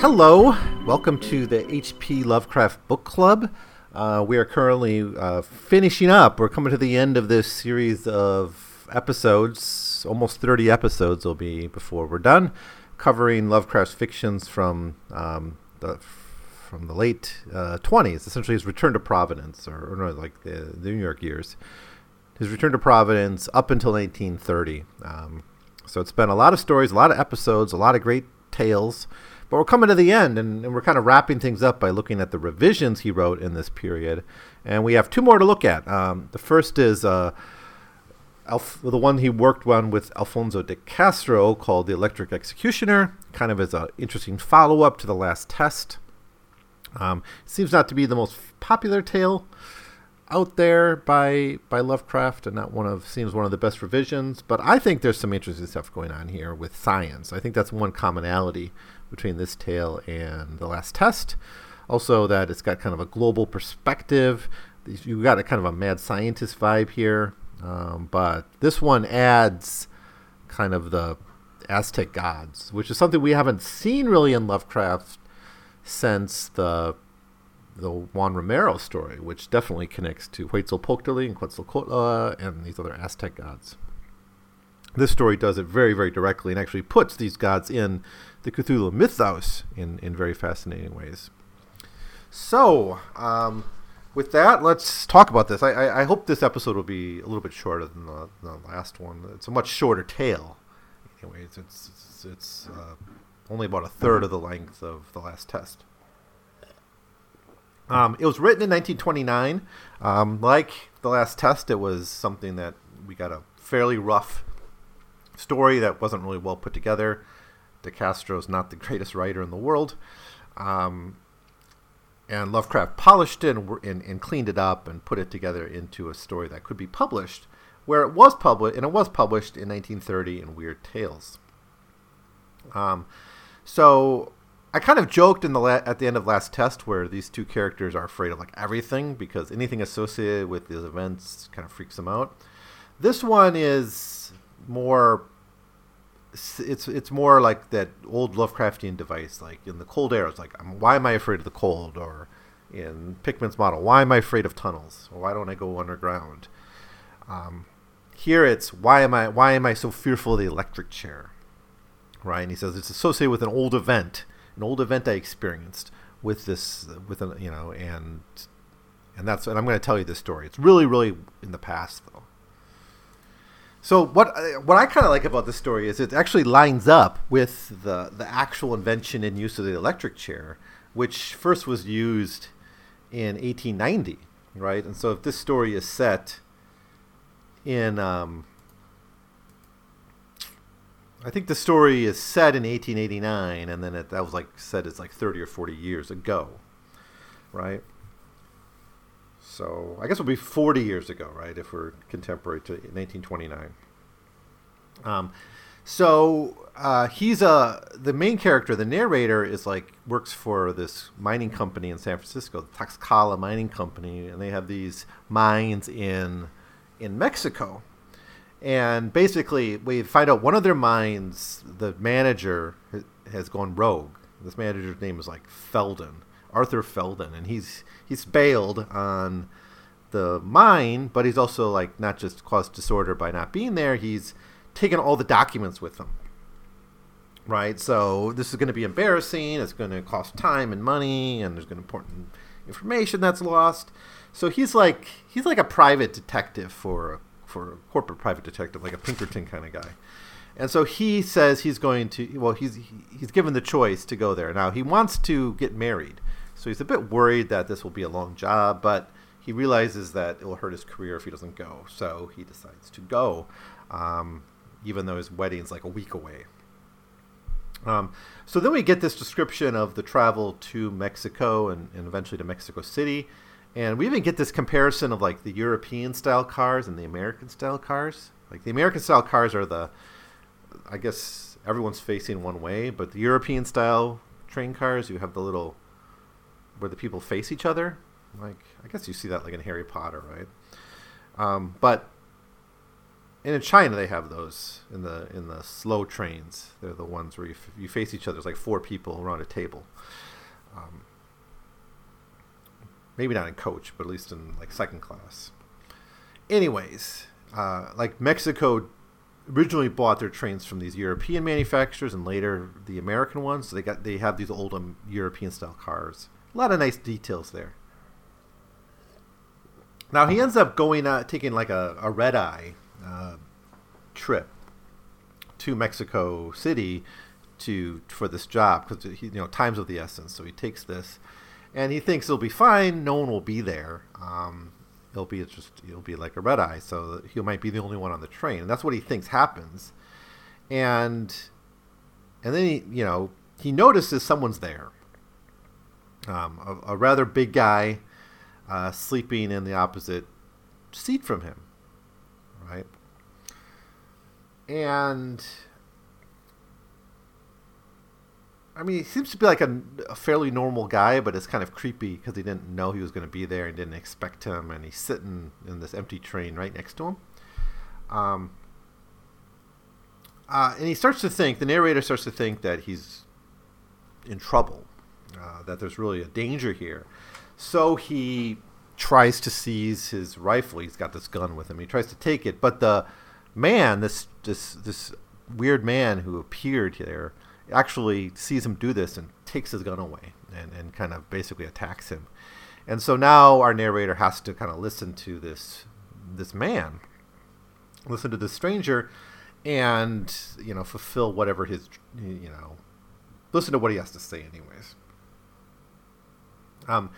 Hello, welcome to the HP Lovecraft Book Club. Uh, we are currently uh, finishing up. We're coming to the end of this series of episodes. Almost 30 episodes will be before we're done, covering Lovecraft's fictions from um, the from the late uh, 20s. Essentially, his return to Providence, or, or no, like the, the, New York years. His return to Providence up until 1930. Um, so it's been a lot of stories, a lot of episodes, a lot of great tales. But we're coming to the end, and, and, we're kind of wrapping things up by looking at the revisions he wrote in this period. And we have two more to look at. Um, the first is uh, Alf- the one he worked on with Alfonso de Castro called The Electric Executioner, kind of as an interesting follow up to The Last Test. Um, seems not to be the most popular tale out there by by Lovecraft, and not one of seems one of the best revisions. But I think there's some interesting stuff going on here with science. I think that's one commonality between this tale and the last test. Also, that it's got kind of a global perspective. You've got a kind of a mad scientist vibe here, um, but this one adds kind of the Aztec gods, which is something we haven't seen really in Lovecraft since the the Juan Romero story, which definitely connects to Huitzilopochtli and Quetzalcoatl and these other Aztec gods. This story does it very, very directly and actually puts these gods in the Cthulhu mythos in, in very fascinating ways. So, um, with that, let's talk about this. I, I, I, hope this episode will be a little bit shorter than the, the last one. It's a much shorter tale. Anyways, it's, it's, it's uh, only about a third of the length of the last test. Um, it was written in 1929. Um, like the last test, it was something that we got a fairly rough story that wasn't really well put together. De Castro's not the greatest writer in the world. Um, and Lovecraft polished it and, and, and, cleaned it up and put it together into a story that could be published, where it was published, and it was published in 1930 in Weird Tales. Um, so I kind of joked in the la- at the end of last test where these two characters are afraid of like everything because anything associated with these events kind of freaks them out. This one is more it's it's more like that old Lovecraftian device, like in the cold air. It's like, why am I afraid of the cold? Or in Pickman's model, why am I afraid of tunnels? Why don't I go underground? Um, here it's why am I why am I so fearful of the electric chair? Right? And he says it's associated with an old event, an old event I experienced with this with an you know and and that's and I'm going to tell you this story. It's really really in the past though. So what uh, what I kind of like about this story is it actually lines up with the the actual invention and use of the electric chair, which first was used in 1890, right? And so if this story is set in, um, I think the story is set in 1889, and then it, that was like said it's like 30 or 40 years ago, right? So I guess it'll be 40 years ago, right? If we're contemporary to 1929. Um, so uh, he's a the main character. The narrator is like works for this mining company in San Francisco, the Tlaxcala Mining Company, and they have these mines in in Mexico. And basically, we find out one of their mines, the manager has gone rogue. This manager's name is like Felden, Arthur Felden, and he's he's bailed on the mine, but he's also like not just caused disorder by not being there. He's taken all the documents with him. Right, so this is going to be embarrassing. It's going to cost time and money, and there's going to important information that's lost. So he's like he's like a private detective for for a corporate private detective, like a Pinkerton kind of guy. And so he says he's going to well he's he's given the choice to go there. Now he wants to get married. So he's a bit worried that this will be a long job, but he realizes that it will hurt his career if he doesn't go. So he decides to go, um, even though his wedding's like a week away. Um, so then we get this description of the travel to Mexico and, and eventually to Mexico City. And we even get this comparison of like the European style cars and the American style cars. Like the American style cars are the, I guess everyone's facing one way, but the European style train cars, you have the little where the people face each other. Like I guess you see that like in Harry Potter, right? Um, but in China they have those in the in the slow trains. They're the ones where you, f- you face each other. It's like four people around a table. Um, maybe not in coach, but at least in like second class. Anyways, uh, like Mexico originally bought their trains from these European manufacturers and later the American ones. So they got they have these old um, European style cars. A lot of nice details there. Now he ends up going uh, taking like a, a red eye uh, trip to Mexico City to for this job because you know time's of the essence. So he takes this, and he thinks it'll be fine. No one will be there. Um, it'll be just it'll be like a red eye, so he might be the only one on the train, and that's what he thinks happens. And and then he you know he notices someone's there. Um, a, a rather big guy uh, sleeping in the opposite seat from him, right? And I mean, he seems to be like a, a fairly normal guy, but it's kind of creepy because he didn't know he was going to be there and didn't expect him, and he's sitting in this empty train right next to him. Um, uh, and he starts to think, the narrator starts to think that he's in trouble, uh, that there's really a danger here. So he tries to seize his rifle. He's got this gun with him. He tries to take it, but the man, this this this weird man who appeared there, actually sees him do this and takes his gun away and, and kind of basically attacks him. And so now our narrator has to kind of listen to this this man, listen to this stranger, and you know fulfill whatever his you know listen to what he has to say anyways. Um,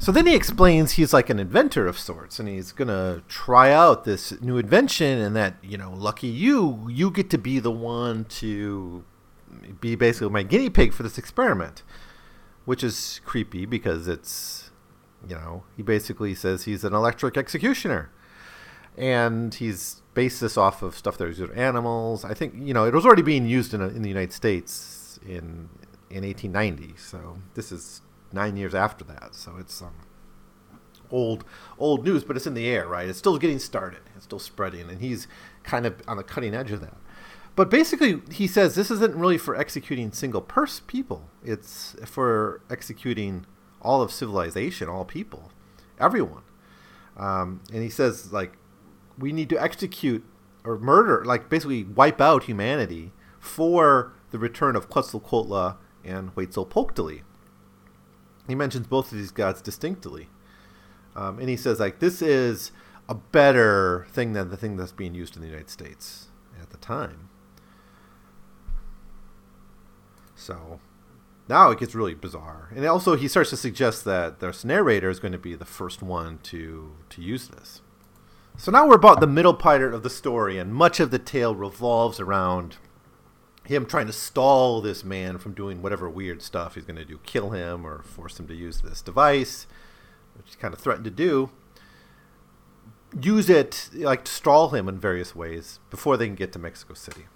So then he explains he's like an inventor of sorts, and he's gonna try out this new invention, and that you know, lucky you, you get to be the one to be basically my guinea pig for this experiment, which is creepy because it's, you know, he basically says he's an electric executioner, and he's based this off of stuff that was animals. I think you know it was already being used in, a, in the United States in in 1890, so this is nine years after that. So it's um, old old news, but it's in the air, right? It's still getting started. It's still spreading, and he's kind of on the cutting edge of that. But basically, he says this isn't really for executing single pers people. It's for executing all of civilization, all people, everyone. Um, and he says like we need to execute or murder, like basically wipe out humanity for the return of Quetzalcoatl and Huitzilopochtli he mentions both of these gods distinctly. Um, and he says, like, this is a better thing than the thing that's being used in the United States at the time. So now it gets really bizarre. And also, he starts to suggest that this narrator is going to be the first one to, to use this. So now we're about the middle part of the story, and much of the tale revolves around him trying to stall this man from doing whatever weird stuff he's going to do, kill him or force him to use this device, which he kind of threatened to do. Use it, like, to stall him in various ways before they can get to Mexico City.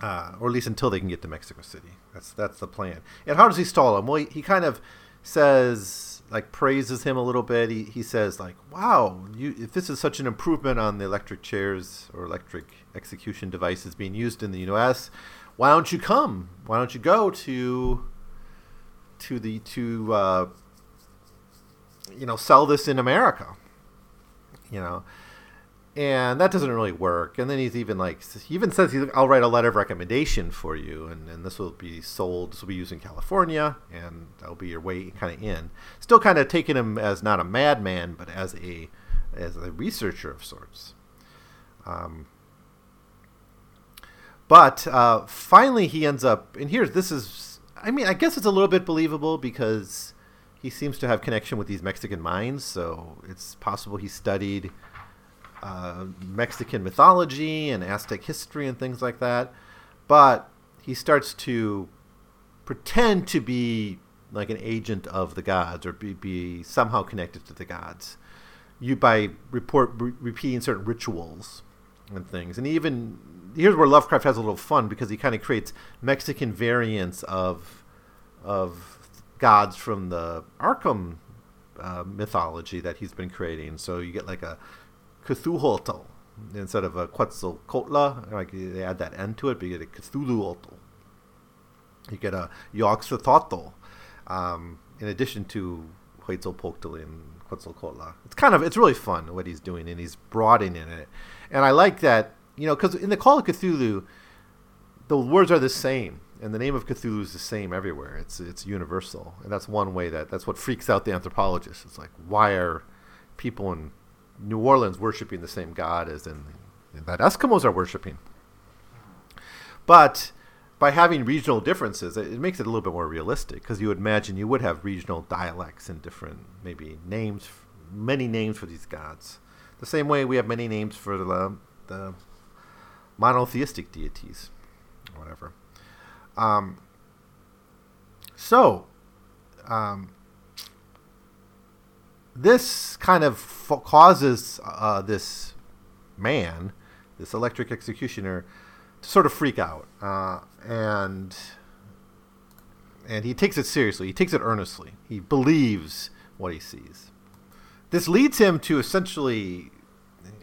Uh, or at least until they can get to Mexico City. That's that's the plan. And how does he stall him? Well, he, he kind of says, like, praises him a little bit. He, he says, like, wow, you, if this is such an improvement on the electric chairs or electric execution devices being used in the U.S. Why don't you come? Why don't you go to to the to uh, you know sell this in America? You know, and that doesn't really work. And then he's even like he even says I'll write a letter of recommendation for you, and, and this will be sold. This will be used in California, and that'll be your way kind of in. Still kind of taking him as not a madman, but as a as a researcher of sorts. Um, but uh, finally, he ends up, and here, this is, I mean, I guess it's a little bit believable because he seems to have connection with these Mexican mines, so it's possible he studied uh, Mexican mythology and Aztec history and things like that. But he starts to pretend to be like an agent of the gods or be, be somehow connected to the gods you by report re- repeating certain rituals and things and even here's where Lovecraft has a little fun because he kind of creates Mexican variants of of gods from the Arkham uh, mythology that he's been creating. So you get like a Cthulhuotl instead of a Quetzalcoatl. Like they add that end to it, but you get a Cthulhuotl. You get a Yog-Sothootl, um, in addition to Huitzilopochtli and Quetzalcoatl. It's kind of it's really fun what he's doing, and he's broadening it. And I like that, you know, because in the Call of Cthulhu, the words are the same, and the name of Cthulhu is the same everywhere. It's it's universal, and that's one way that that's what freaks out the anthropologists. It's like why are people in New Orleans worshiping the same God as in that Eskimos are worshiping? But by having regional differences, it, it makes it a little bit more realistic because you would imagine you would have regional dialects and different maybe names, many names for these gods. The same way we have many names for the, the monotheistic deities, whatever. Um, so, um, this kind of f- causes uh, this man, this electric executioner, to sort of freak out, uh, and and he takes it seriously. He takes it earnestly. He believes what he sees. This leads him to essentially,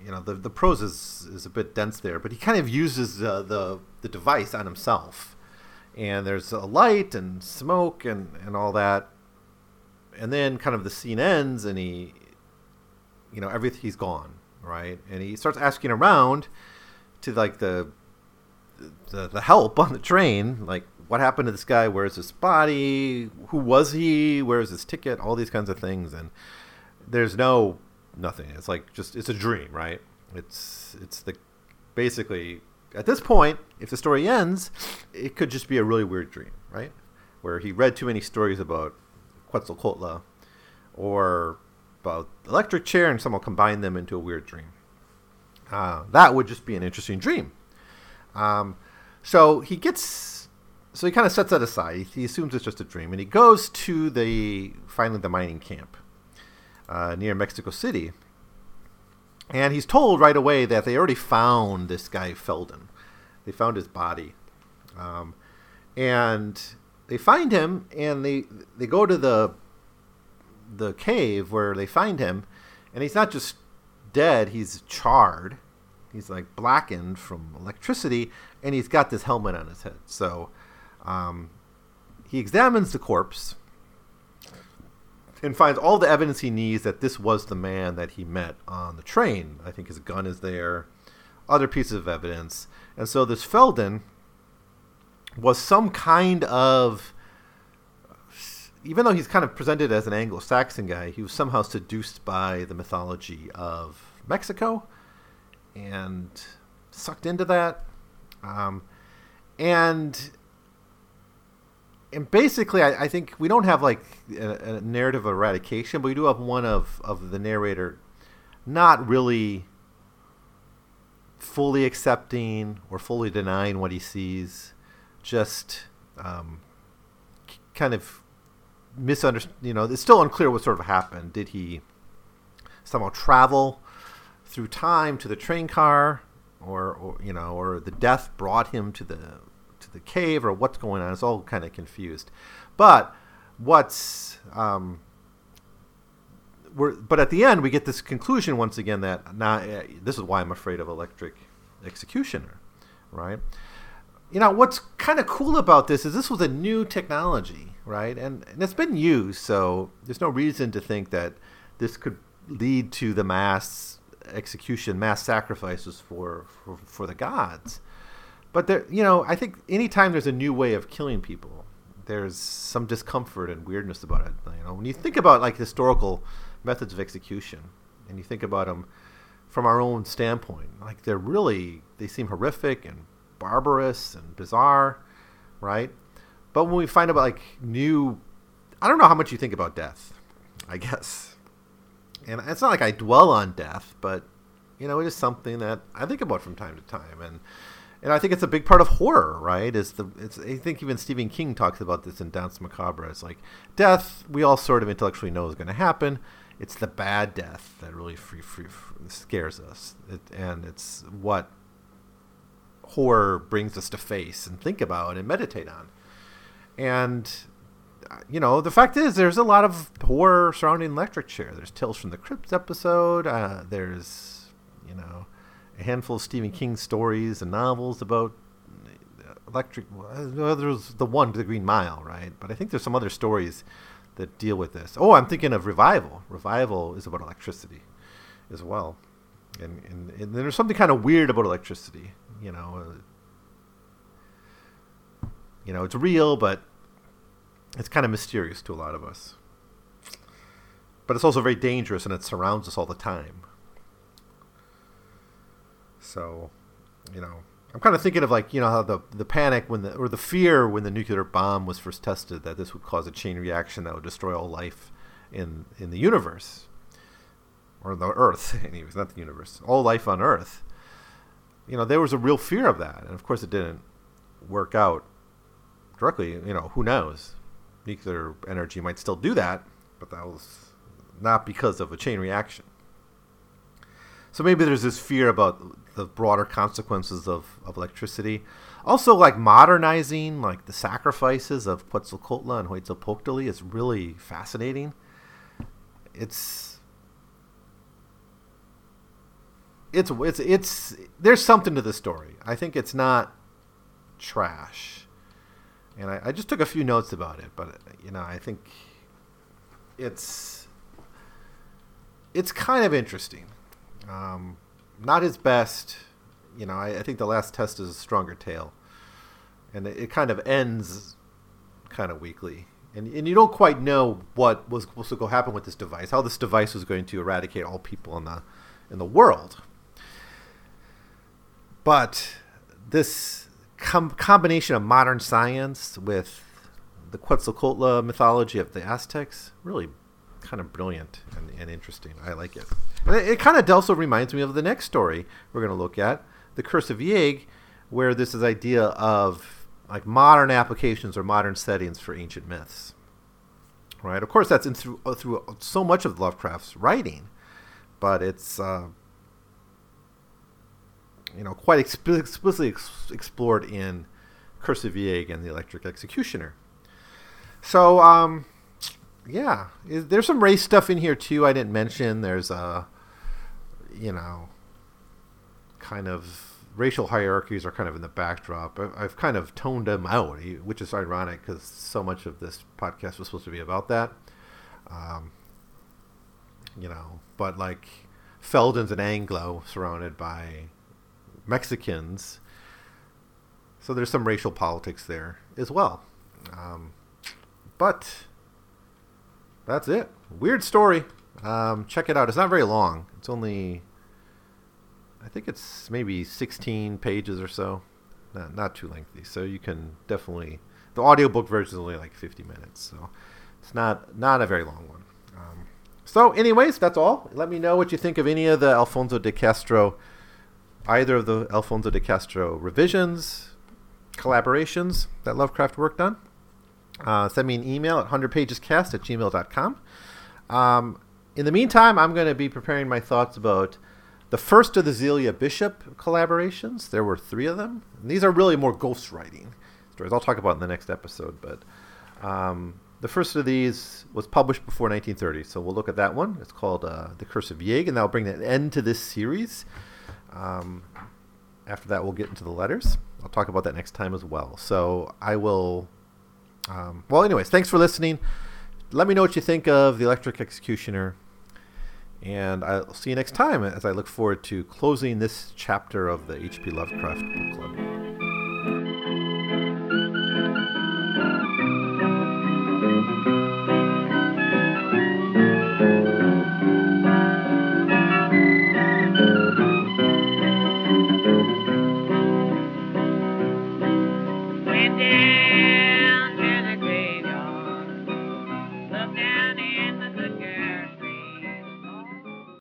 you know, the the prose is, is a bit dense there, but he kind of uses uh, the the device on himself, and there's a light and smoke and and all that, and then kind of the scene ends, and he, you know, everything he's gone, right, and he starts asking around to like the the, the help on the train, like what happened to this guy? Where's his body? Who was he? Where's his ticket? All these kinds of things, and there's no nothing. It's like just it's a dream, right? It's it's the basically at this point, if the story ends, it could just be a really weird dream, right? Where he read too many stories about Quetzalcoatl or about electric chair, and someone combine them into a weird dream. Uh, that would just be an interesting dream. Um, so he gets, so he kind of sets that aside. He, he, assumes it's just a dream, and he goes to the finally the mining camp uh, near Mexico City, and he's told right away that they already found this guy Felden. They found his body, um, and they find him, and they they go to the the cave where they find him, and he's not just dead; he's charred He's like blackened from electricity, and he's got this helmet on his head. So um, he examines the corpse and finds all the evidence he needs that this was the man that he met on the train. I think his gun is there, other pieces of evidence. And so this Felden was some kind of even though he's kind of presented as an Anglo-Saxon guy, he was somehow seduced by the mythology of Mexico and sucked into that. Um, and and basically, I, I, think we don't have like a, a, narrative eradication, but we do have one of, of the narrator not really fully accepting or fully denying what he sees, just um, kind of misunderstand. You know, it's still unclear what sort of happened. Did he somehow travel through time to the train car, or, or you know, or the death brought him to the to the cave, or what's going on. It's all kind of confused. But what's um, we're, but at the end we get this conclusion once again that now uh, this is why I'm afraid of electric executioner, right? You know what's kind of cool about this is this was a new technology, right? And, and it's been used, so there's no reason to think that this could lead to the mass execution, mass sacrifices for, for, for the gods. But there, you know, I think anytime there's a new way of killing people, there's some discomfort and weirdness about it. You know, when you think about like historical methods of execution, and you think about them from our own standpoint, like they're really they seem horrific and barbarous and bizarre, right? But when we find about like new, I don't know how much you think about death. I guess and it's not like I dwell on death, but you know, it is something that I think about from time to time, and and I think it's a big part of horror, right? Is the it's I think even Stephen King talks about this in Danse Macabre. It's like death we all sort of intellectually know is going to happen. It's the bad death that really free, free, free scares us, it, and it's what horror brings us to face and think about and meditate on. And you know, the fact is, there's a lot of horror surrounding Electric Chair. There's Tales from the Crypt episode. Uh, there's, you know, a handful of Stephen King stories and novels about electric. Well, there's the one, The Green Mile, right? But I think there's some other stories that deal with this. Oh, I'm thinking of Revival. Revival is about electricity as well. And, and, and there's something kind of weird about electricity. You know, uh, you know, it's real, but it's kind of mysterious to a lot of us. But it's also very dangerous and it surrounds us all the time. So, you know, I'm kind of thinking of like, you know, how the, the panic when the, or the fear when the nuclear bomb was first tested that this would cause a chain reaction that would destroy all life in, in the universe. Or the Earth, anyways, not the universe. All life on Earth. You know, there was a real fear of that. And of course, it didn't work out directly. You know, who knows? nuclear energy might still do that, but that was not because of a chain reaction. So maybe there's this fear about the broader consequences of, of electricity. Also, like modernizing, like the sacrifices of Quetzalcoatl and Huitzilopochtli is really fascinating. It's it's it's it's there's something to the story. I think it's not trash and I, I, just took a few notes about it, but you know, I think it's it's kind of interesting. Um, not his best, you know. I, I, think the last test is a stronger tale, and it, it kind of ends kind of weakly, and and you don't quite know what was supposed to go happen with this device, how this device was going to eradicate all people in the in the world. But this com- combination of modern science with the Quetzalcoatl mythology of the Aztecs really kind of brilliant and, and interesting. I like it. And it, it kind of also reminds me of the next story we're going to look at, The Curse of Yig, where this is idea of like modern applications or modern settings for ancient myths. Right? Of course, that's in through, uh, through so much of Lovecraft's writing, but it's uh, you know, quite explicitly ex- explored in Curse of Yig and the Electric Executioner. So, um, yeah, there's some race stuff in here too. I didn't mention. There's a, you know, kind of racial hierarchies are kind of in the backdrop. I've kind of toned them out, which is ironic because so much of this podcast was supposed to be about that. Um, you know, but like Feldon's an Anglo surrounded by Mexicans. So there's some racial politics there as well. Um, but that's it. Weird story. Um, check it out. It's not very long. It's only, I think it's maybe 16 pages or so. Not, not too lengthy. So you can definitely, the audiobook version is only like 50 minutes. So it's not, not a very long one. Um, so, anyways, that's all. Let me know what you think of any of the Alfonso de Castro either of the Alfonso de Castro revisions, collaborations that Lovecraft worked on, uh, send me an email at 100pagescast at gmail.com. Um, in the meantime, I'm going to be preparing my thoughts about the first of the Zelia Bishop collaborations. There were three of them. And these are really more ghostwriting stories. I'll talk about in the next episode. But um, the first of these was published before 1930, so we'll look at that one. It's called uh, The Curse of Yig, and that'll bring an end to this series. Um, after that, we'll get into the letters. I'll talk about that next time as well. So I will. Um, well, anyways, thanks for listening. Let me know what you think of the Electric Executioner. And I'll see you next time as I look forward to closing this chapter of the H.P. Lovecraft Book Club.